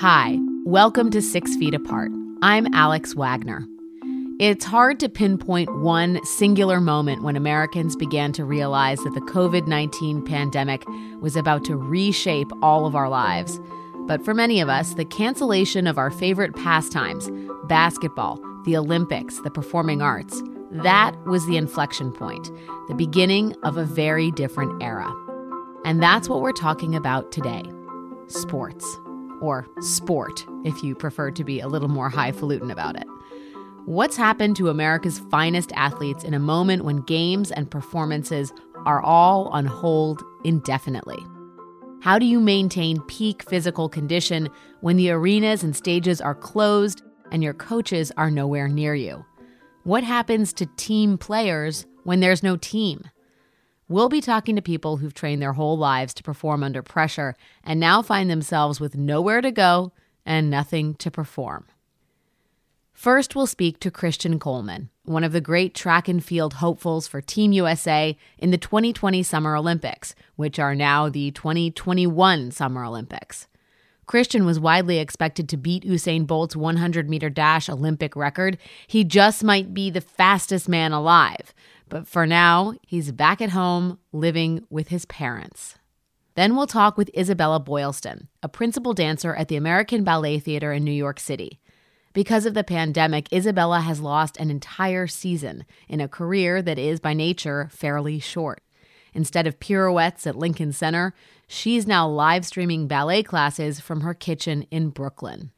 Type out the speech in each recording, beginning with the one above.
Hi, welcome to Six Feet Apart. I'm Alex Wagner. It's hard to pinpoint one singular moment when Americans began to realize that the COVID 19 pandemic was about to reshape all of our lives. But for many of us, the cancellation of our favorite pastimes basketball, the Olympics, the performing arts that was the inflection point, the beginning of a very different era. And that's what we're talking about today sports or sport, if you prefer to be a little more highfalutin about it. What's happened to America's finest athletes in a moment when games and performances are all on hold indefinitely? How do you maintain peak physical condition when the arenas and stages are closed and your coaches are nowhere near you? What happens to team players when there's no team? We'll be talking to people who've trained their whole lives to perform under pressure and now find themselves with nowhere to go and nothing to perform. First, we'll speak to Christian Coleman, one of the great track and field hopefuls for Team USA in the 2020 Summer Olympics, which are now the 2021 Summer Olympics. Christian was widely expected to beat Usain Bolt's 100 meter dash Olympic record. He just might be the fastest man alive. But for now, he's back at home living with his parents. Then we'll talk with Isabella Boylston, a principal dancer at the American Ballet Theater in New York City. Because of the pandemic, Isabella has lost an entire season in a career that is, by nature, fairly short. Instead of pirouettes at Lincoln Center, she's now live streaming ballet classes from her kitchen in Brooklyn.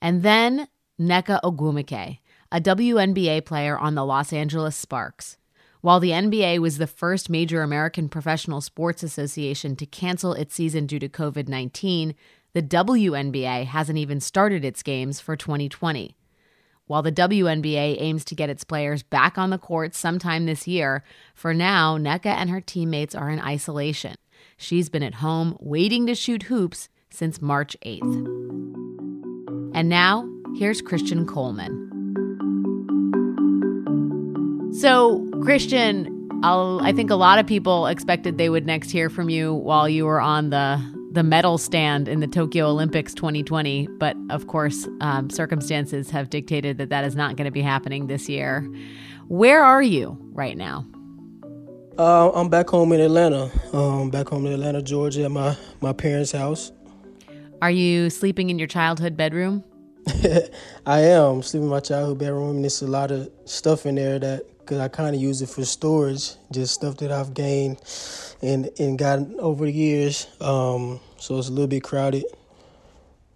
And then Nneka Ogwumike, a WNBA player on the Los Angeles Sparks. While the NBA was the first major American professional sports association to cancel its season due to COVID 19, the WNBA hasn't even started its games for 2020. While the WNBA aims to get its players back on the court sometime this year, for now, Nneka and her teammates are in isolation. She's been at home waiting to shoot hoops since March 8th. And now, here's Christian Coleman. So, Christian, I'll, I think a lot of people expected they would next hear from you while you were on the the medal stand in the Tokyo Olympics 2020, but of course, um, circumstances have dictated that that is not going to be happening this year. Where are you right now? Uh, I'm back home in Atlanta. Um, back home in Atlanta, Georgia, at my my parents' house. Are you sleeping in your childhood bedroom? I am sleeping in my childhood bedroom, and there's a lot of stuff in there that because I kind of use it for storage, just stuff that I've gained and and gotten over the years. Um, so it's a little bit crowded.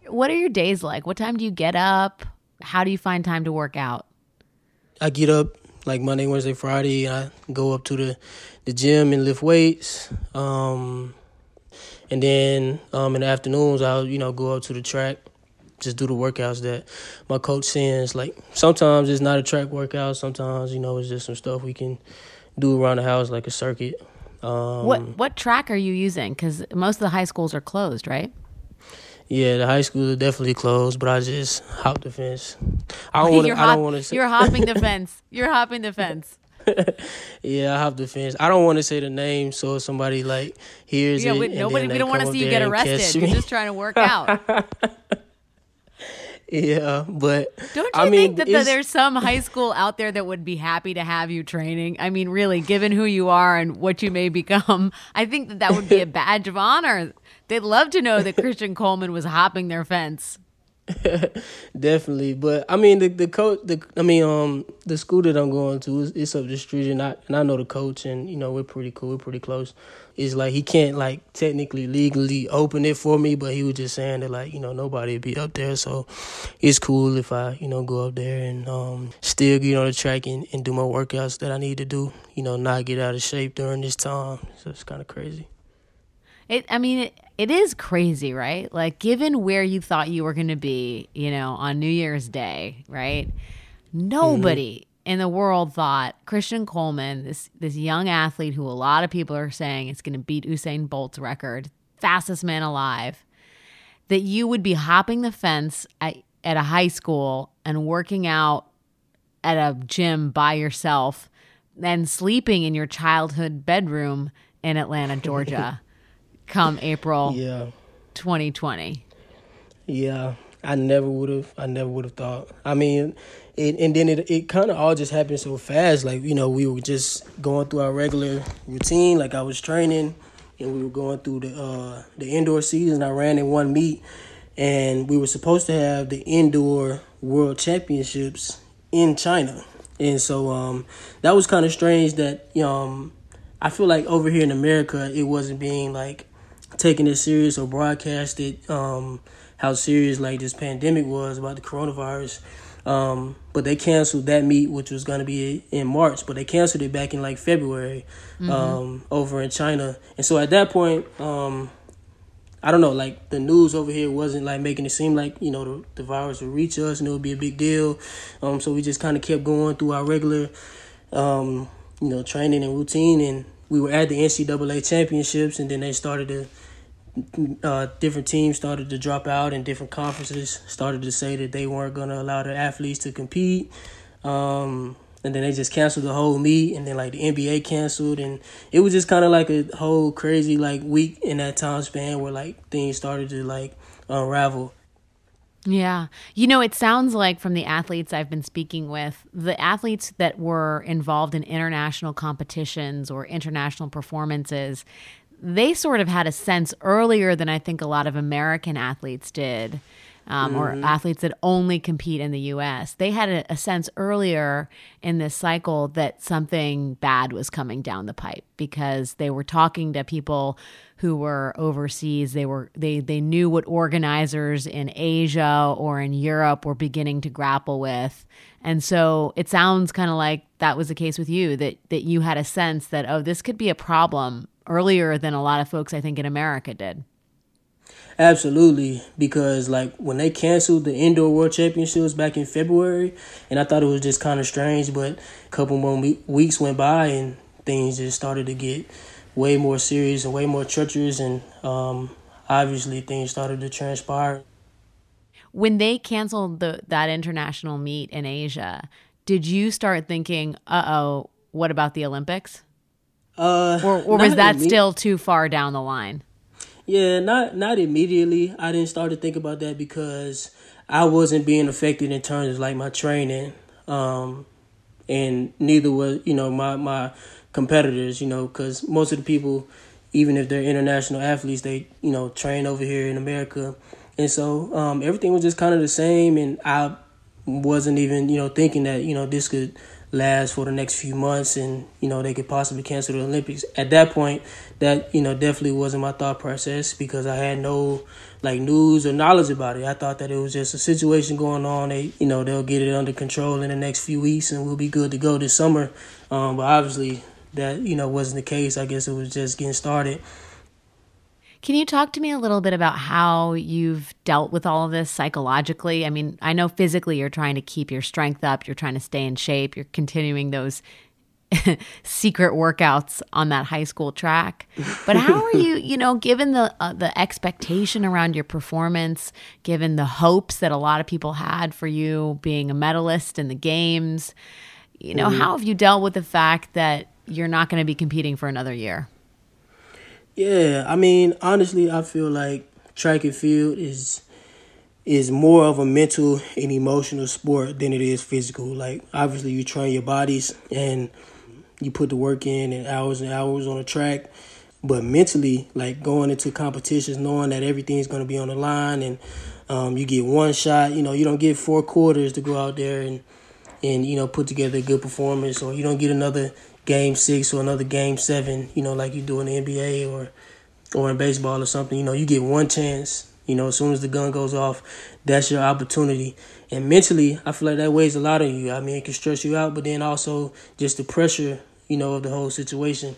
What are your days like? What time do you get up? How do you find time to work out? I get up like Monday, Wednesday, Friday. I go up to the the gym and lift weights. Um, and then um, in the afternoons, I'll you know go up to the track just do the workouts that my coach sends. Like sometimes it's not a track workout. Sometimes you know it's just some stuff we can do around the house, like a circuit. Um, what what track are you using? Because most of the high schools are closed, right? Yeah, the high schools are definitely closed, but I just hop the fence. I don't want to. I don't want to. Say- you're hopping the fence. You're hopping the fence. yeah, I hop the fence. I don't want to say the name, so somebody like hears yeah, it. nobody. We don't want to see you get arrested. You're just trying to work out. Yeah, but don't you I think that the, there's some high school out there that would be happy to have you training? I mean, really, given who you are and what you may become, I think that that would be a badge of honor. They'd love to know that Christian Coleman was hopping their fence. Definitely, but I mean the the coach. The I mean um the school that I'm going to is it's up the street, and I and I know the coach, and you know we're pretty cool. We're pretty close. It's like he can't like technically legally open it for me, but he was just saying that like you know nobody would be up there, so it's cool if I you know go up there and um still get on the track and, and do my workouts that I need to do. You know, not get out of shape during this time. So it's kind of crazy. It. I mean. It, it is crazy, right? Like, given where you thought you were going to be, you know, on New Year's Day, right? Nobody mm-hmm. In the world thought Christian Coleman, this this young athlete who a lot of people are saying is going to beat Usain Bolt's record, fastest man alive, that you would be hopping the fence at, at a high school and working out at a gym by yourself and sleeping in your childhood bedroom in Atlanta, Georgia come April yeah. 2020. Yeah, I never would have. I never would have thought. I mean, it, and then it it kind of all just happened so fast. Like you know, we were just going through our regular routine. Like I was training, and we were going through the uh, the indoor season. I ran in one meet, and we were supposed to have the indoor world championships in China, and so um, that was kind of strange. That um, I feel like over here in America, it wasn't being like taken as serious or broadcasted. Um, how serious like this pandemic was about the coronavirus. Um, but they canceled that meet, which was going to be in March, but they canceled it back in like February mm-hmm. um, over in China. And so at that point, um, I don't know, like the news over here wasn't like making it seem like, you know, the, the virus would reach us and it would be a big deal. Um, so we just kind of kept going through our regular, um, you know, training and routine. And we were at the NCAA championships and then they started to uh, different teams started to drop out and different conferences started to say that they weren't going to allow their athletes to compete. Um, and then they just canceled the whole meet and then like the NBA canceled and it was just kind of like a whole crazy like week in that time span where like things started to like unravel. Yeah. You know, it sounds like from the athletes I've been speaking with, the athletes that were involved in international competitions or international performances, they sort of had a sense earlier than I think a lot of American athletes did, um, mm-hmm. or athletes that only compete in the US. They had a, a, sense earlier in this cycle that something bad was coming down the pipe because they were talking to people who were overseas. They were they they knew what organizers in Asia or in Europe were beginning to grapple with. And so it sounds kind of like that was the case with you that that you had a sense that oh this could be a problem earlier than a lot of folks I think in America did. Absolutely, because like when they canceled the indoor world championships back in February, and I thought it was just kind of strange, but a couple more weeks went by and things just started to get way more serious and way more treacherous, and um, obviously things started to transpire. When they canceled the that international meet in Asia, did you start thinking, "Uh oh, what about the Olympics"? Uh, or, or was that still too far down the line? Yeah, not not immediately. I didn't start to think about that because I wasn't being affected in terms of like my training, um, and neither was you know my my competitors. You know, because most of the people, even if they're international athletes, they you know train over here in America, and so um, everything was just kind of the same, and I wasn't even you know thinking that you know this could last for the next few months and you know they could possibly cancel the olympics. At that point that you know definitely wasn't my thought process because i had no like news or knowledge about it. I thought that it was just a situation going on. They you know they'll get it under control in the next few weeks and we'll be good to go this summer. Um, but obviously that you know wasn't the case. I guess it was just getting started can you talk to me a little bit about how you've dealt with all of this psychologically? I mean, I know physically you're trying to keep your strength up, you're trying to stay in shape, you're continuing those secret workouts on that high school track. But how are you, you know, given the uh, the expectation around your performance, given the hopes that a lot of people had for you being a medalist in the games, you know, mm-hmm. how have you dealt with the fact that you're not going to be competing for another year? Yeah, I mean, honestly, I feel like track and field is is more of a mental and emotional sport than it is physical. Like obviously you train your bodies and you put the work in and hours and hours on a track, but mentally, like going into competitions, knowing that everything's going to be on the line and um, you get one shot, you know, you don't get four quarters to go out there and and you know put together a good performance, or you don't get another game six or another game seven, you know, like you do in the NBA or or in baseball or something. You know, you get one chance. You know, as soon as the gun goes off, that's your opportunity. And mentally, I feel like that weighs a lot on you. I mean, it can stress you out, but then also just the pressure, you know, of the whole situation.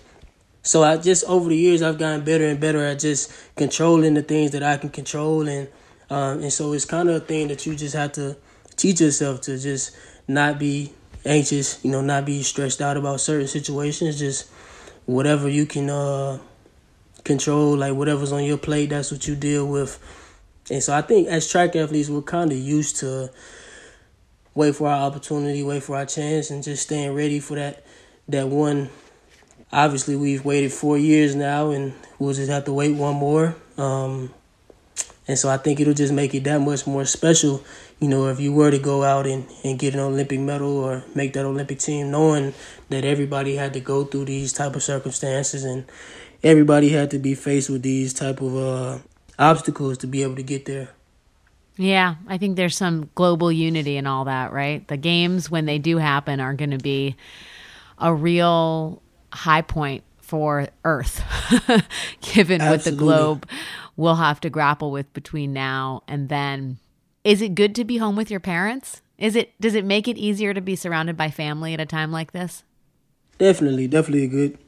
So I just over the years, I've gotten better and better at just controlling the things that I can control, and um, and so it's kind of a thing that you just have to teach yourself to just not be anxious, you know, not be stressed out about certain situations. Just whatever you can uh, control, like whatever's on your plate, that's what you deal with. And so I think as track athletes, we're kind of used to wait for our opportunity, wait for our chance, and just staying ready for that that one. Obviously, we've waited four years now, and we'll just have to wait one more. Um, And so I think it'll just make it that much more special, you know, if you were to go out and, and get an Olympic medal or make that Olympic team, knowing that everybody had to go through these type of circumstances and everybody had to be faced with these type of uh, obstacles to be able to get there. Yeah, I think there's some global unity and all that, right? The games, when they do happen, are going to be a real high point for Earth, given Absolutely. what the globe will have to grapple with between now and then. Is it good to be home with your parents? Is it does it make it easier to be surrounded by family at a time like this? Definitely, definitely a good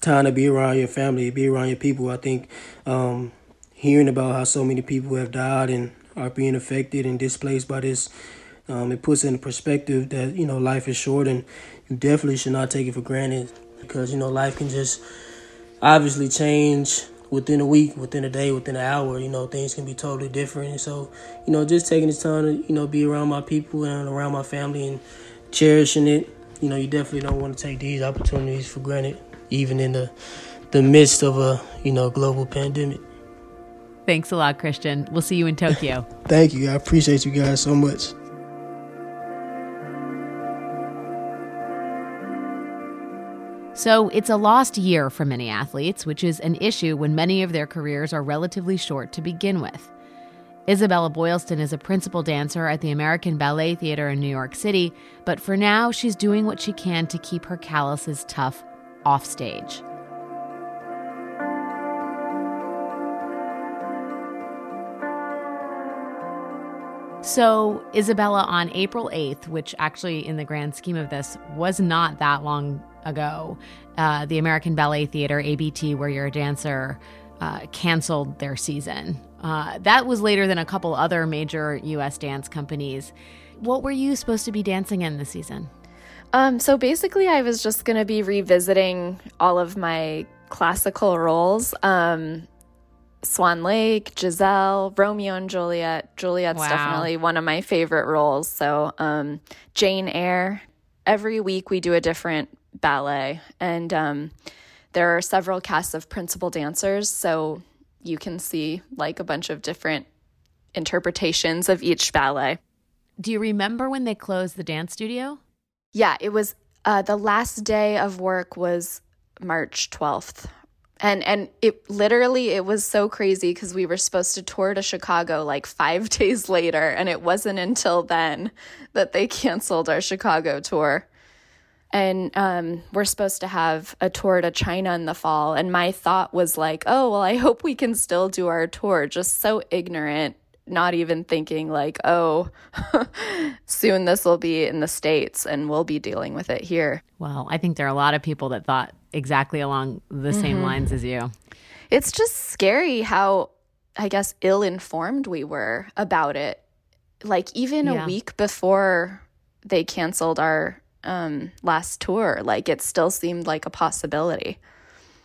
time to be around your family, be around your people. I think um, hearing about how so many people have died and are being affected and displaced by this, um, it puts in perspective that you know life is short and you definitely should not take it for granted because you know life can just obviously change within a week, within a day, within an hour. You know things can be totally different, and so you know just taking this time to you know be around my people and around my family and cherishing it. You know you definitely don't want to take these opportunities for granted, even in the the midst of a you know global pandemic. Thanks a lot, Christian. We'll see you in Tokyo. Thank you. I appreciate you guys so much. So it's a lost year for many athletes, which is an issue when many of their careers are relatively short to begin with. Isabella Boylston is a principal dancer at the American Ballet Theater in New York City, but for now, she's doing what she can to keep her calluses tough offstage. So, Isabella, on April 8th, which actually, in the grand scheme of this, was not that long ago, uh, the American Ballet Theater, ABT, where you're a dancer, uh, canceled their season. Uh, that was later than a couple other major U.S. dance companies. What were you supposed to be dancing in this season? Um, so basically, I was just going to be revisiting all of my classical roles. Um, Swan Lake, Giselle, Romeo and Juliet. Juliet's wow. definitely one of my favorite roles. So, um, Jane Eyre. Every week we do a different ballet, and um, there are several casts of principal dancers. So you can see like a bunch of different interpretations of each ballet. Do you remember when they closed the dance studio? Yeah, it was uh, the last day of work was March 12th and and it literally it was so crazy because we were supposed to tour to chicago like five days later and it wasn't until then that they canceled our chicago tour and um, we're supposed to have a tour to china in the fall and my thought was like oh well i hope we can still do our tour just so ignorant not even thinking like oh soon this will be in the states and we'll be dealing with it here well i think there are a lot of people that thought exactly along the mm-hmm. same lines as you. It's just scary how, I guess, ill informed we were about it. Like, even yeah. a week before they canceled our um, last tour, like, it still seemed like a possibility.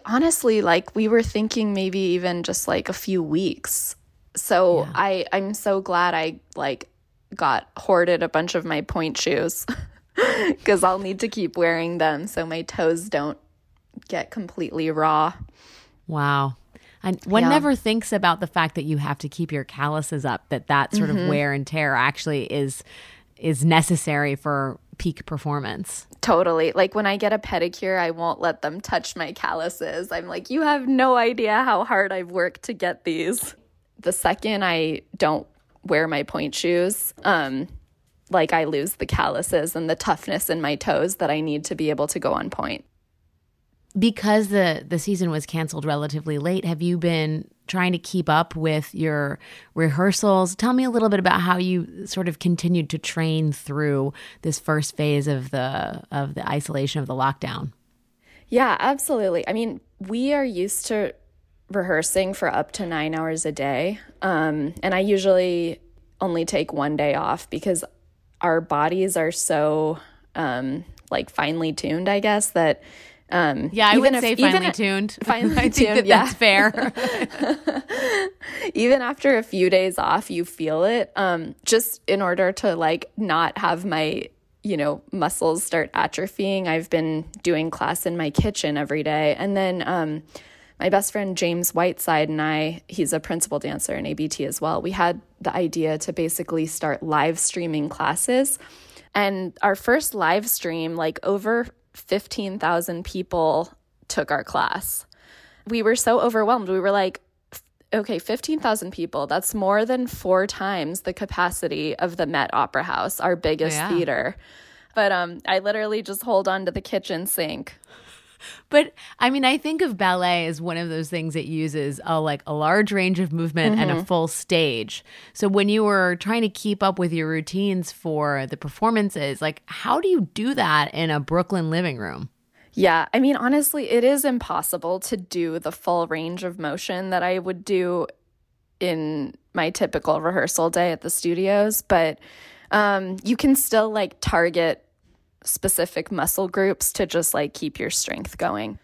Honestly, like, we were thinking maybe even just like a few weeks. So yeah. I, I'm so glad I like got hoarded a bunch of my pointe shoes because I'll need to keep wearing them so my toes don't get completely raw. Wow. And one yeah. never thinks about the fact that you have to keep your calluses up, that that sort mm-hmm. of wear and tear actually is is necessary for peak performance. Totally. Like when I get a pedicure, I won't let them touch my calluses. I'm like, you have no idea how hard I've worked to get these. The second I don't wear my pointe shoes, um, like I lose the calluses and the toughness in my toes that I need to be able to go on pointe because the the season was canceled relatively late have you been trying to keep up with your rehearsals? Tell me a little bit about how you sort of continued to train through this first phase of the of the isolation of the lockdown. Yeah absolutely. I mean we are used to rehearsing for up to nine hours a day. Um, and i usually only take one day off because our bodies are so um, like finely tuned i guess that um, yeah, I would if, say finely tuned. Finely tuned, that yeah. that's fair. even after a few days off, you feel it. Um, just in order to like not have my you know muscles start atrophying, I've been doing class in my kitchen every day, and then um, my best friend James Whiteside and I, he's a principal dancer in ABT as well. We had the idea to basically start live streaming classes. And our first live stream, like over 15,000 people took our class. We were so overwhelmed. We were like, okay, 15,000 people, that's more than four times the capacity of the Met Opera House, our biggest yeah. theater. But um, I literally just hold on to the kitchen sink but I mean, I think of ballet as one of those things that uses a like a large range of movement mm-hmm. and a mm-hmm. full stage. So when you were trying to keep up with your routines for the performances, like how do you do that in a Brooklyn living room? Yeah, I mean, honestly, it is impossible to do the full range of motion that I would do in my typical rehearsal day at the studios, but um, you can still like target specific muscle groups to just like keep your strength going.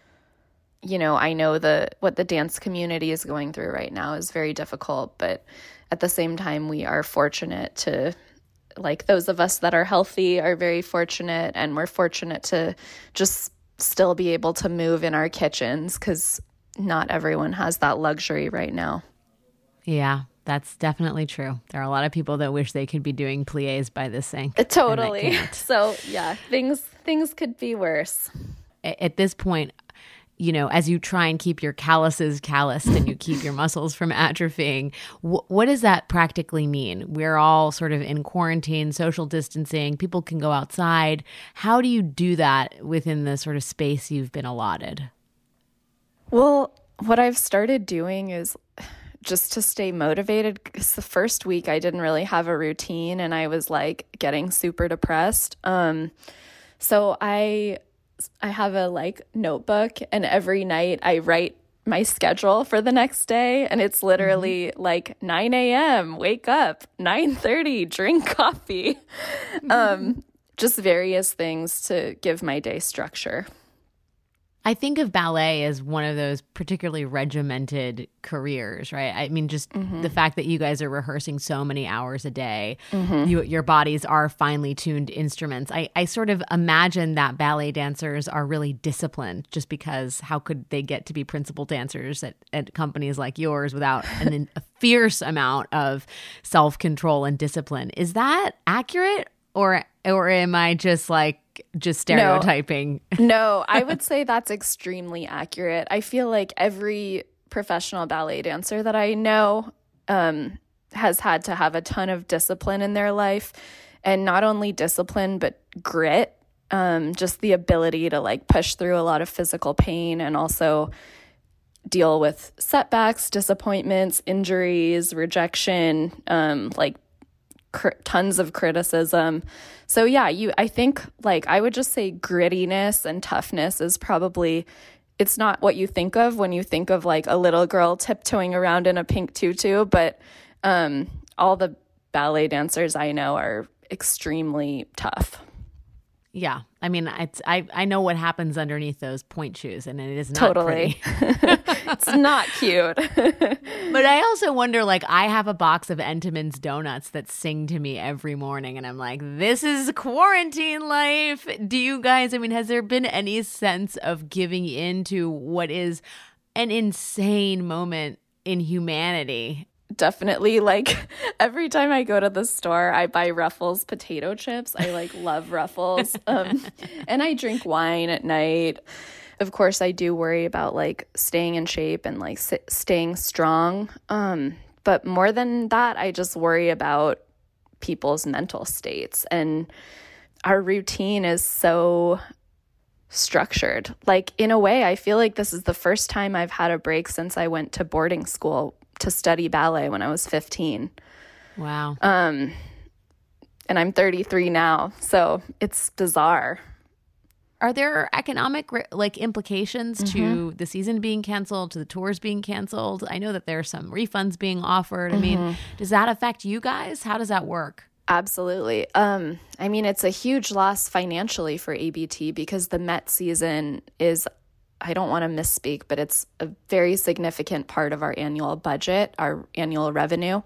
You know, I know the what the dance community is going through right now is very difficult, but at the same time we are fortunate to like those of us that are healthy are very fortunate and we're fortunate to just still be able to move in our kitchens cuz not everyone has that luxury right now. Yeah, that's definitely true. There are a lot of people that wish they could be doing plies by the sink. Totally. So yeah, things things could be worse. At this point, you know, as you try and keep your calluses calloused and you keep your muscles from atrophying, wh- what does that practically mean? We're all sort of in quarantine, social distancing, people can go outside. How do you do that within the sort of space you've been allotted? Well, what I've started doing is just to stay motivated because the first week I didn't really have a routine and I was like getting super depressed. Um, so I I have a like notebook and every night I write my schedule for the next day and it's literally mm-hmm. like 9 a.m wake up 9.30 drink coffee mm-hmm. um, just various things to give my day structure I think of ballet as one of those particularly regimented careers, right? I mean, just mm-hmm. the fact that you guys are rehearsing so many hours a day, mm-hmm. you, your bodies are finely tuned instruments. I, I sort of imagine that ballet dancers are really disciplined just because how could they get to be principal dancers at, at companies like yours without an, a fierce amount of self control and discipline? Is that accurate? Or, or am I just like just stereotyping. No, no, I would say that's extremely accurate. I feel like every professional ballet dancer that I know um, has had to have a ton of discipline in their life. And not only discipline, but grit. Um, just the ability to like push through a lot of physical pain and also deal with setbacks, disappointments, injuries, rejection, um, like cr- tons of criticism. So yeah, you I think like I would just say grittiness and toughness is probably it's not what you think of when you think of like a little girl tiptoeing around in a pink tutu, but um, all the ballet dancers I know are extremely tough. Yeah, I mean, it's I I know what happens underneath those pointe shoes, and it is not totally. it's not cute. but I also wonder, like, I have a box of Entenmann's donuts that sing to me every morning, and I'm like, this is quarantine life. Do you guys? I mean, has there been any sense of giving in to what is an insane moment in humanity definitely like every time I go to the store, I buy Ruffles potato chips. I like love Ruffles. Um, and I drink wine at night. Of course, I do worry about like staying in shape and like staying strong. Um, but more than that, I just worry about people's mental states. And our routine is so structured. Like, in a way, I feel like this is the first time I've had a break since I went to boarding school to study ballet when I was 15. Wow. Um, and I'm 33 now, so it's bizarre. Are there economic like implications mm-hmm. to the season being canceled, to the tours being canceled? I know that there are some refunds being offered. Mm-hmm. I mean, mm-hmm. does that affect you guys? How does that work? Absolutely. Um, I mean, it's a huge loss financially for ABT because the Met season is I don't want to misspeak, but it's a very significant part of our annual budget, our annual revenue,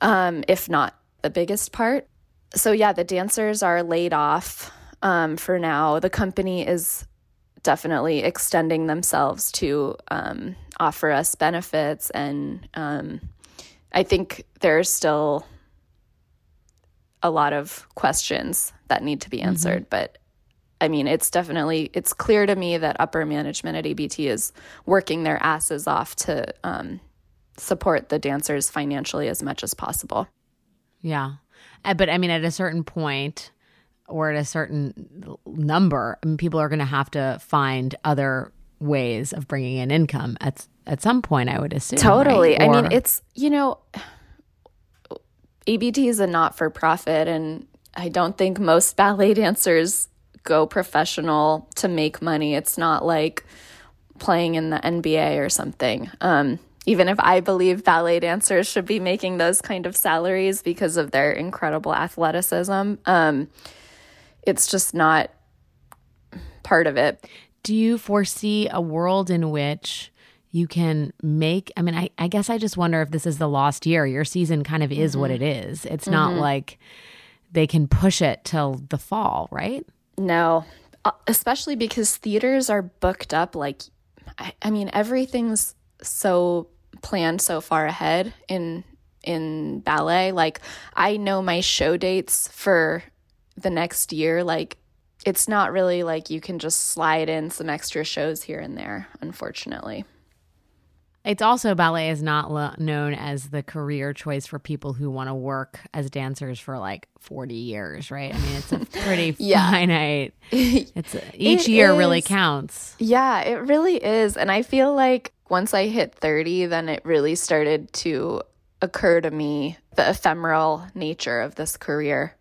um, if not the biggest part. So, yeah, the dancers are laid off um, for now. The company is definitely extending themselves to um, offer us benefits. And um, I think there's still a lot of questions that need to be mm-hmm. answered. Mm-hmm. But I mean, it's definitely it's clear to me that upper management at ABT is working their asses off to um, support the dancers financially as much as possible. Yeah, uh, but I mean, at a certain point, or at a certain number, I mean, people are going to have to find other ways of bringing in income at at some point. I would assume. Totally. Right? Or, I mean, it's you know, ABT is a not for profit, and I don't think most ballet dancers go professional to make money. It's not like playing in the NBA or something. Um, even if I believe ballet dancers should be making those kind of salaries because of their incredible athleticism. Um, it's just not part of it. Do you foresee a world in which you can make? I mean, I, I guess I just wonder if this is the lost year. Your season kind of is mm-hmm. what it is. It's mm-hmm. not like they can push it till the fall, right? No, uh, especially because theaters are booked up like, I, I mean, everything's so planned so far ahead in in ballet. Like I know my show dates for the next year, like it's not really like you can just slide in some extra shows here and there, unfortunately. It's also ballet is not lo- known as the career choice for people who want to work as dancers for like 40 years, right? I mean, it's a pretty yeah. finite. It's a, each it year is. really counts. Yeah, it really is. And I feel like once I hit 30, then it really started to occur to me the ephemeral nature of this career.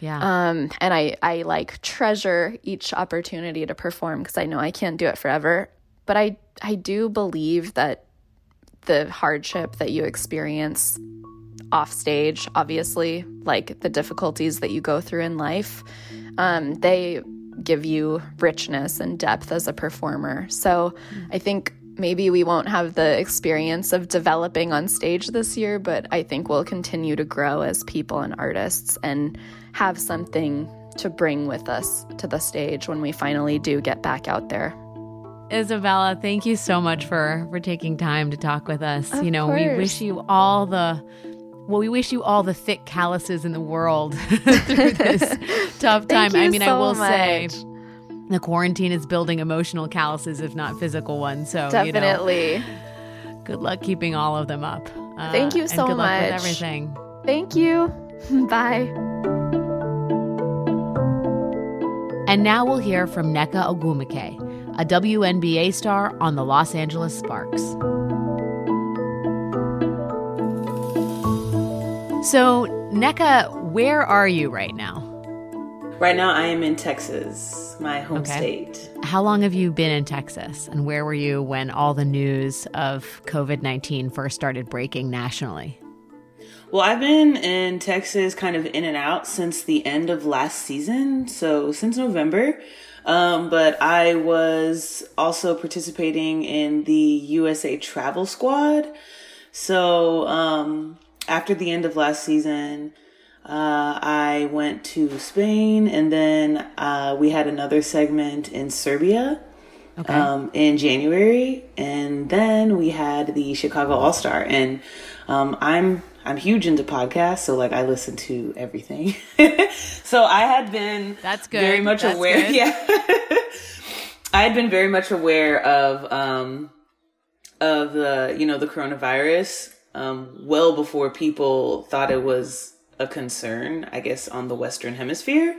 Yeah. Um, and I, I like treasure each opportunity to perform because I know I can't do it forever. But I, I do believe that the hardship that you experience off stage, obviously, like the difficulties that you go through in life, um, they give you richness and depth as a performer. So I think maybe we won't have the experience of developing on stage this year, but I think we'll continue to grow as people and artists and have something to bring with us to the stage when we finally do get back out there. Isabella, thank you so much for for taking time to talk with us. Of you know, course. we wish you all the well, we wish you all the thick calluses in the world through this tough time. I mean, so I will much. say the quarantine is building emotional calluses, if not physical ones. So definitely. You know, good luck keeping all of them up. Uh, Thank you so much. Everything. Thank you. Bye. And now we'll hear from Nneka Ogwumike, a WNBA star on the Los Angeles Sparks. So, Nneka, where are you right now? Right now, I am in Texas, my home okay. state. How long have you been in Texas? And where were you when all the news of COVID 19 first started breaking nationally? Well, I've been in Texas kind of in and out since the end of last season, so since November. Um, but I was also participating in the USA Travel Squad. So um, after the end of last season, uh, I went to Spain and then uh, we had another segment in Serbia okay. um, in January. And then we had the Chicago All Star. And um, I'm I'm huge into podcasts, so like I listen to everything. so I had been that's good. Very much that's aware. Good. Yeah, I had been very much aware of um of the you know the coronavirus um well before people thought it was a concern. I guess on the Western Hemisphere,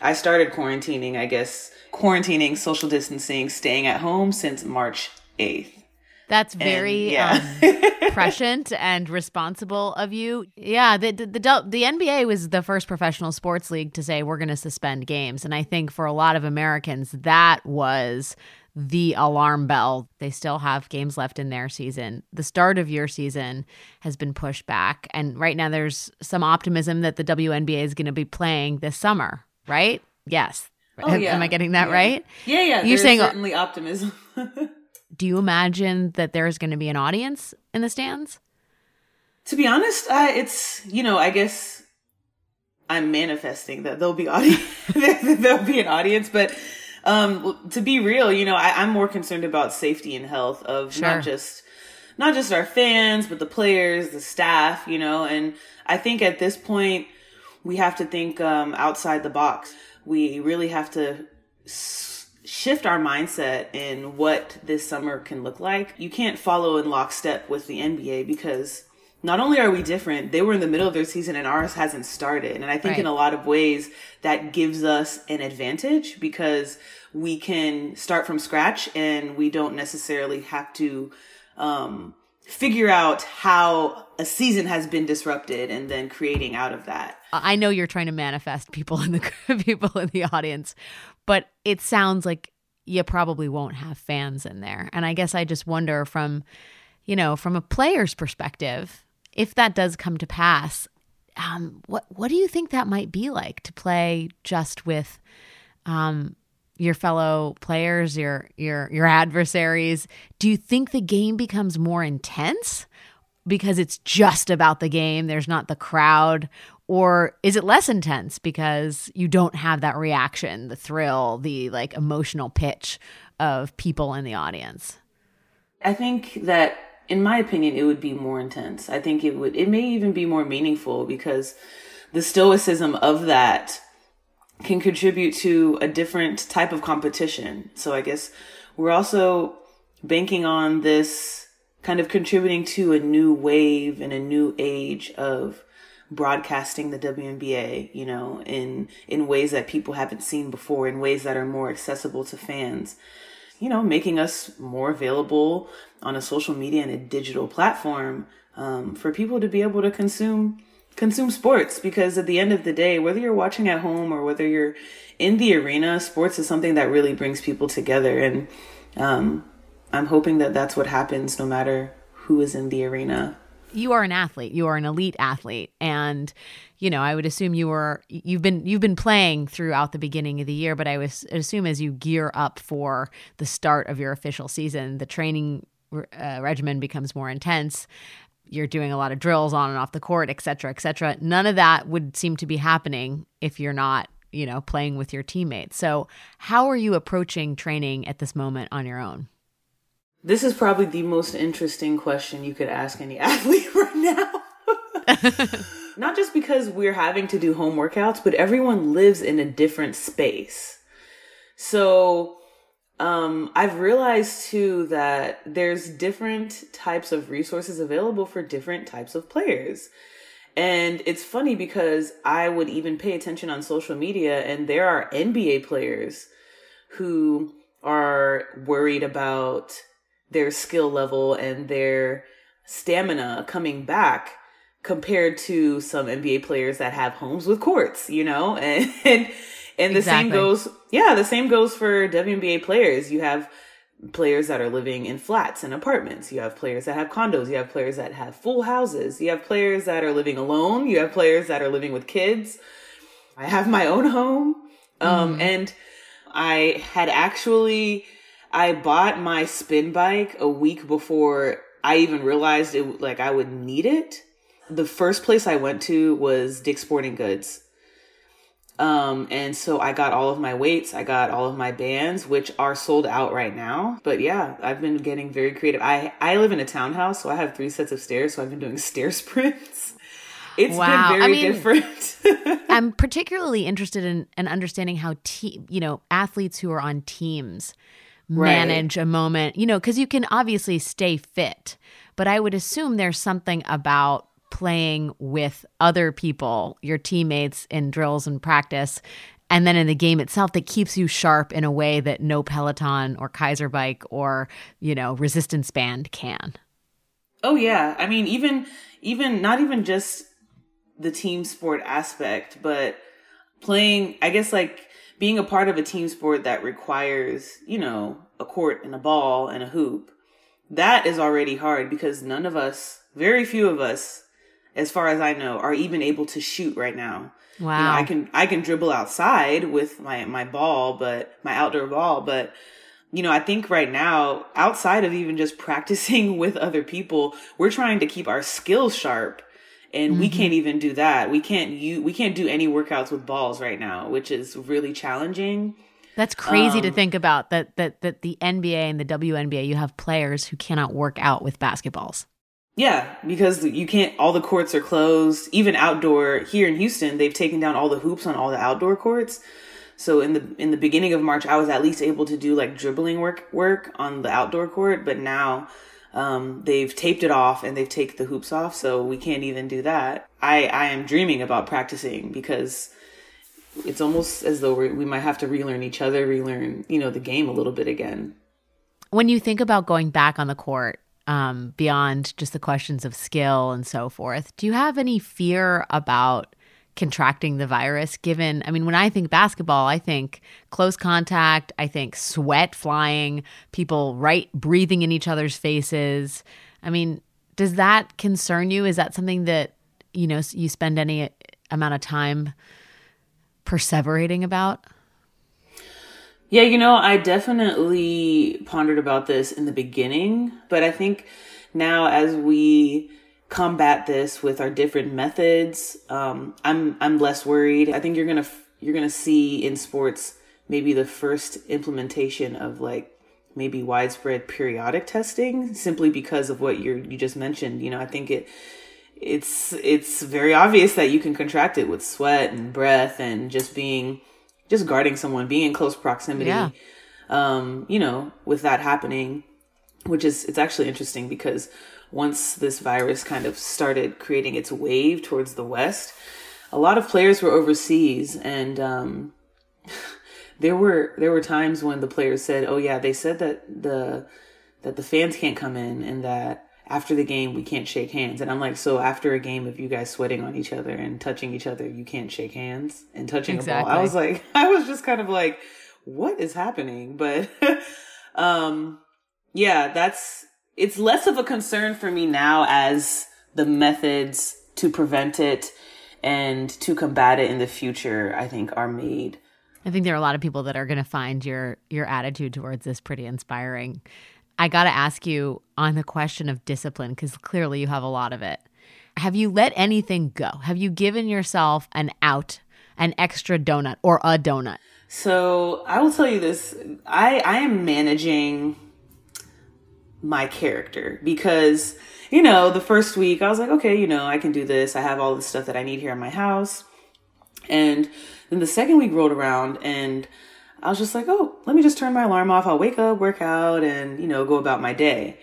I started quarantining. I guess quarantining, social distancing, staying at home since March eighth. That's very and, yeah. um, prescient and responsible of you. Yeah, the, the, the the NBA was the first professional sports league to say we're going to suspend games, and I think for a lot of Americans that was the alarm bell. They still have games left in their season. The start of your season has been pushed back, and right now there's some optimism that the WNBA is going to be playing this summer. Right? Yes. Oh, yeah. Am I getting that yeah. right? Yeah, yeah. You're saying certainly optimism. do you imagine that there's going to be an audience in the stands? To be honest, uh, it's you know, I guess I'm manifesting that there'll be audience. there'll be an audience, but um, to be real, you know, I, am more concerned about safety and health of sure. not just not just our fans, but the players, the staff, you know, and I think at this point we have to think um, outside the box. We really have to shift our mindset in what this summer can look like. You can't follow in lockstep with the NBA because not only are we different, they were in the middle of their season and ours hasn't started. And I think right. in a lot of ways that gives us an advantage because we can start from scratch and we don't necessarily have to um, figure out how a season has been disrupted and then creating out of that. I know you're trying to manifest people in the people in the audience, but it sounds like you probably won't have fans in there. And I guess I just wonder from, you know, from a player's perspective, if that does come to pass, um, what what do you think that might be like to play just with um, your fellow players, your your your adversaries? Do you think the game becomes more intense because it's just about the game? There's not the crowd, or is it less intense because you don't have that reaction, the thrill, the like emotional pitch of people in the audience? I think that in my opinion it would be more intense. I think it would it may even be more meaningful because the stoicism of that can contribute to a different type of competition. So I guess we're also banking on this kind of contributing to a new wave and a new age of broadcasting the WNBA, you know, in in ways that people haven't seen before, in ways that are more accessible to fans. You know, making us more available on a social media and a digital platform um, for people to be able to consume consume sports because at the end of the day, whether you're watching at home or whether you're in the arena, sports is something that really brings people together. And um, I'm hoping that that's what happens no matter who is in the arena. You are an athlete. You are an elite athlete, and you know I would assume you were you've been you've been playing throughout the beginning of the year. But I would assume as you gear up for the start of your official season, the training uh, regimen becomes more intense you're doing a lot of drills on and off the court, et cetera, et cetera. None of that would seem to be happening if you're not, you know, playing with your teammates. So, how are you approaching training at this moment on your own? This is probably the most interesting question you could ask any athlete right now. not just because we're having to do home workouts, but everyone lives in a different space. So, um, I've realized too that there's different types of resources available for different types of players. And it's funny because I would even pay attention on social media, and there are NBA players who are worried about their skill level and their stamina coming back compared to some NBA players that have homes with courts, you know? And, and and the exactly. same goes, yeah, the same goes for WNBA players. You have players that are living in flats and apartments. You have players that have condos. You have players that have full houses. You have players that are living alone. You have players that are living with kids. I have my own home. Um, mm. and I had actually, I bought my spin bike a week before I even realized it, like I would need it. The first place I went to was Dick's Sporting Goods um, and so I got all of my weights, I got all of my bands, which are sold out right now. But yeah, I've been getting very creative. I, I live in a townhouse, so I have three sets of stairs, so I've been doing stair sprints. It's wow. been very I mean, different. I'm particularly interested in, in understanding how team, you know, athletes who are on teams manage right. a moment, you know, because you can obviously stay fit, but I would assume there's something about playing with other people, your teammates in drills and practice, and then in the game itself that keeps you sharp in a way that no Peloton or Keiser bike or, you know, resistance band can. Oh yeah. I mean, even even not even just the team sport aspect, but playing, I guess like being a part of a team sport that requires, you know, a court and a ball and a hoop. That is already hard because none of us, very few of us as far as I know, are even able to shoot right now. Wow. You know, I can I can dribble outside with my my ball, but my outdoor ball, but you know, I think right now, outside of even just practicing with other people, we're trying to keep our skills sharp. And mm-hmm. we can't even do that. We can't you we can't do any workouts with balls right now, which is really challenging. That's crazy um, to think about that that that the NBA and the WNBA you have players who cannot work out with basketballs. Yeah, because you can't all the courts are closed. Even outdoor here in Houston, they've taken down all the hoops on all the outdoor courts. So in the in the beginning of March, I was at least able to do like dribbling work work on the outdoor court, but now um, they've taped it off and they've taken the hoops off, so we can't even do that. I I am dreaming about practicing because it's almost as though we might have to relearn each other, relearn you know the game a little bit again. When you think about going back on the court, um, beyond just the questions of skill and so forth, do you have any fear about contracting the virus given i mean when i think basketball i think close contact i think sweat flying people right breathing in each other's faces. I mean does that concern you? Is that something that you know you spend any amount of time perseverating about? Yeah you know i definitely pondered about this in the beginning but i think now as we combat this with our different methods. Um, I'm I'm less worried. I think you're gonna you're gonna see in sports maybe the first implementation of like maybe widespread periodic testing simply because of what you you just mentioned. You know, I think it it's it's very obvious that you can contract it with sweat and breath and just being just guarding someone, being in close proximity. Yeah. Um, you know, with that happening, which is it's actually interesting because once this virus kind of started creating its wave towards the west, a lot of players were overseas, and um, there were there were times when the players said, "Oh yeah, they said that the that the fans can't come in, and that after the game we can't shake hands." And I'm like, "So after a game of you guys sweating on each other and touching each other, you can't shake hands and touching exactly. a ball?" I was like, I was just kind of like, "What is happening?" But um, yeah, that's it's less of a concern for me now as the methods to prevent it and to combat it in the future i think are made. I think there are a lot of people that are going to find your your attitude towards this pretty inspiring. I got to ask you on the question of discipline because clearly you have a lot of it. Have you let anything go? Have you given yourself an out an extra donut or a donut? So i will tell you this. I i am managing my character because you know the first week i was like okay you know i can do this. I have all the stuff that i need here in my house. And then the second week rolled around and i was just like oh let me just turn my alarm off. I'll wake up work out and you know go about my day.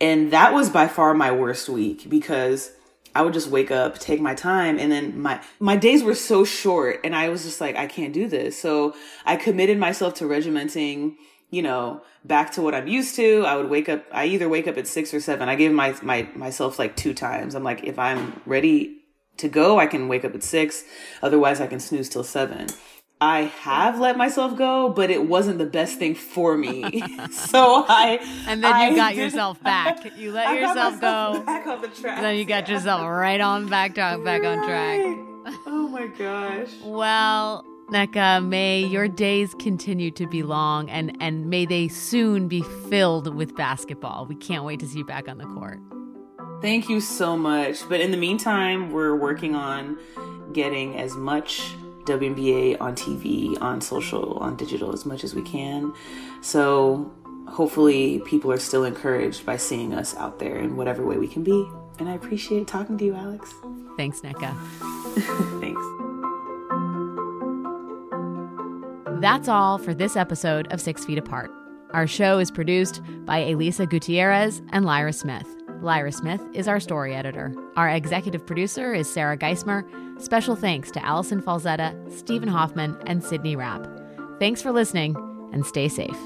And that was by far my worst week because I would just wake up, take my time, and then my my days were so short, and I was just like, I can't do this. So I committed myself to regimenting you know, back to what I'm used to. I would wake up, I either wake up at six or seven. I gave my, my, myself like two times. I'm like, if I'm ready to go, I can wake up at six. Otherwise I can snooze till seven. I have let myself go, but it wasn't the best thing for me. so I and then you I got yourself back. You let I yourself go. Back on the track. Then you got yourself right on back to, back right. on track. Oh my gosh. well, Nneka, may your days continue to be long and, and may they soon be filled with basketball. We can't wait to see you back on the court. Thank you so much. But in the meantime, we're working on getting as much WNBA on TV, on social, on digital as much as we can. So hopefully, people are still encouraged by seeing us out there in whatever way we can be. And I appreciate talking to you, Alex. Thanks, Nneka. Thanks. That's all for this episode of Six Feet Apart. Our show is produced by Elisa Gutierrez and Lyra Smith. Lyra Smith is our story editor. Our executive producer is Sarah Geismer. Special thanks to Allison Falzetta, Stephen Hoffman, and Sydney Rapp. Thanks for listening and stay safe.